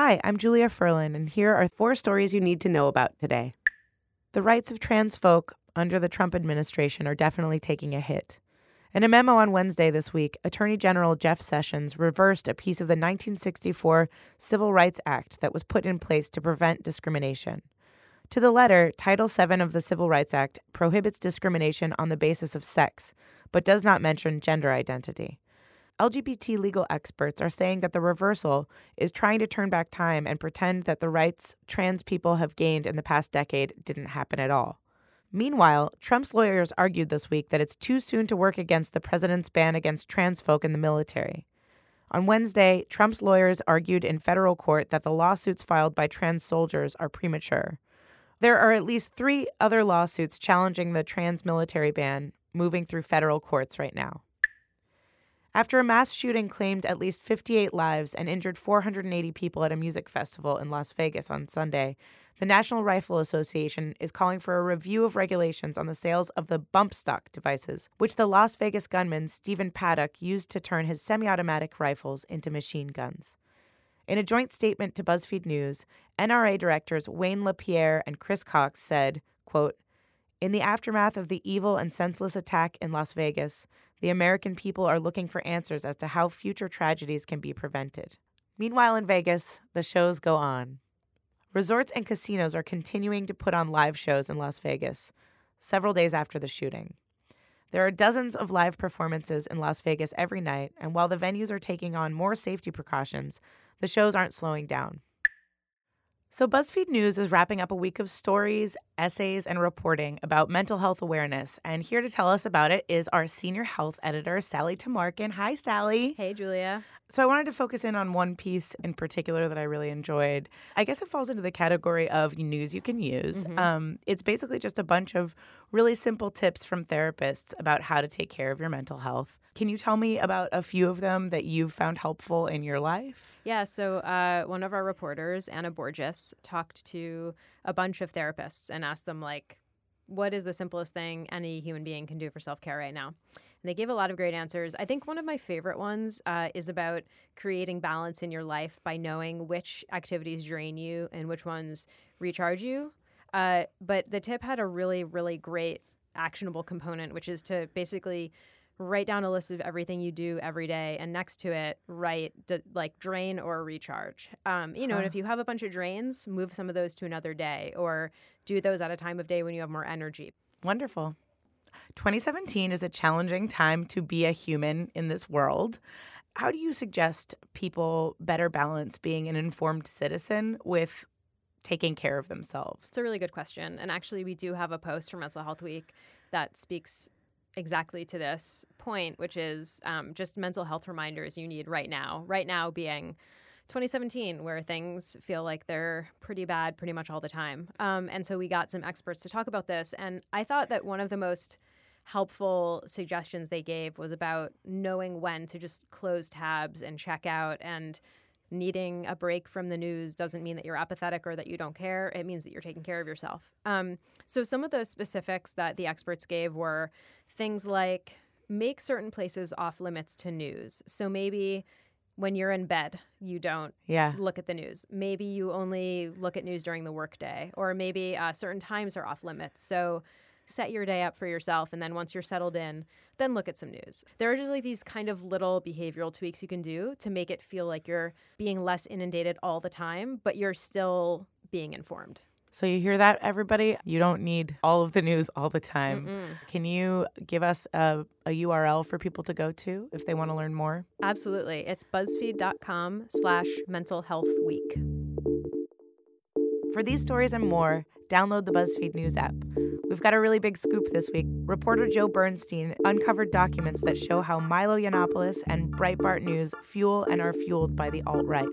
Hi, I'm Julia Furlan, and here are four stories you need to know about today. The rights of trans folk under the Trump administration are definitely taking a hit. In a memo on Wednesday this week, Attorney General Jeff Sessions reversed a piece of the 1964 Civil Rights Act that was put in place to prevent discrimination. To the letter, Title VII of the Civil Rights Act prohibits discrimination on the basis of sex, but does not mention gender identity. LGBT legal experts are saying that the reversal is trying to turn back time and pretend that the rights trans people have gained in the past decade didn't happen at all. Meanwhile, Trump's lawyers argued this week that it's too soon to work against the president's ban against trans folk in the military. On Wednesday, Trump's lawyers argued in federal court that the lawsuits filed by trans soldiers are premature. There are at least three other lawsuits challenging the trans military ban moving through federal courts right now. After a mass shooting claimed at least 58 lives and injured 480 people at a music festival in Las Vegas on Sunday, the National Rifle Association is calling for a review of regulations on the sales of the bump stock devices, which the Las Vegas gunman Stephen Paddock used to turn his semi automatic rifles into machine guns. In a joint statement to BuzzFeed News, NRA directors Wayne LaPierre and Chris Cox said, quote, In the aftermath of the evil and senseless attack in Las Vegas, the American people are looking for answers as to how future tragedies can be prevented. Meanwhile, in Vegas, the shows go on. Resorts and casinos are continuing to put on live shows in Las Vegas, several days after the shooting. There are dozens of live performances in Las Vegas every night, and while the venues are taking on more safety precautions, the shows aren't slowing down. So, BuzzFeed News is wrapping up a week of stories, essays, and reporting about mental health awareness. And here to tell us about it is our senior health editor, Sally Tamarkin. Hi, Sally. Hey, Julia. So, I wanted to focus in on one piece in particular that I really enjoyed. I guess it falls into the category of news you can use. Mm-hmm. Um, it's basically just a bunch of really simple tips from therapists about how to take care of your mental health. Can you tell me about a few of them that you've found helpful in your life? Yeah, so uh, one of our reporters, Anna Borges, talked to a bunch of therapists and asked them, like, what is the simplest thing any human being can do for self care right now? And they gave a lot of great answers. I think one of my favorite ones uh, is about creating balance in your life by knowing which activities drain you and which ones recharge you. Uh, but the tip had a really, really great actionable component, which is to basically write down a list of everything you do every day and next to it write d- like drain or recharge um, you know huh. and if you have a bunch of drains move some of those to another day or do those at a time of day when you have more energy wonderful 2017 is a challenging time to be a human in this world. How do you suggest people better balance being an informed citizen with taking care of themselves? It's a really good question. And actually, we do have a post from Mental Health Week that speaks exactly to this point, which is um, just mental health reminders you need right now. Right now, being 2017, where things feel like they're pretty bad pretty much all the time. Um, and so we got some experts to talk about this. And I thought that one of the most helpful suggestions they gave was about knowing when to just close tabs and check out and needing a break from the news doesn't mean that you're apathetic or that you don't care. It means that you're taking care of yourself. Um, so, some of the specifics that the experts gave were things like make certain places off limits to news. So, maybe when you're in bed, you don't yeah. look at the news. Maybe you only look at news during the workday, or maybe uh, certain times are off limits. So, set your day up for yourself and then once you're settled in then look at some news there are just like these kind of little behavioral tweaks you can do to make it feel like you're being less inundated all the time but you're still being informed so you hear that, everybody? You don't need all of the news all the time. Mm-mm. Can you give us a, a, URL for people to go to if they want to learn more? Absolutely. It's buzzfeed.com slash mental health week. For these stories and more, download the BuzzFeed News app. We've got a really big scoop this week. Reporter Joe Bernstein uncovered documents that show how Milo Yiannopoulos and Breitbart News fuel and are fueled by the alt right.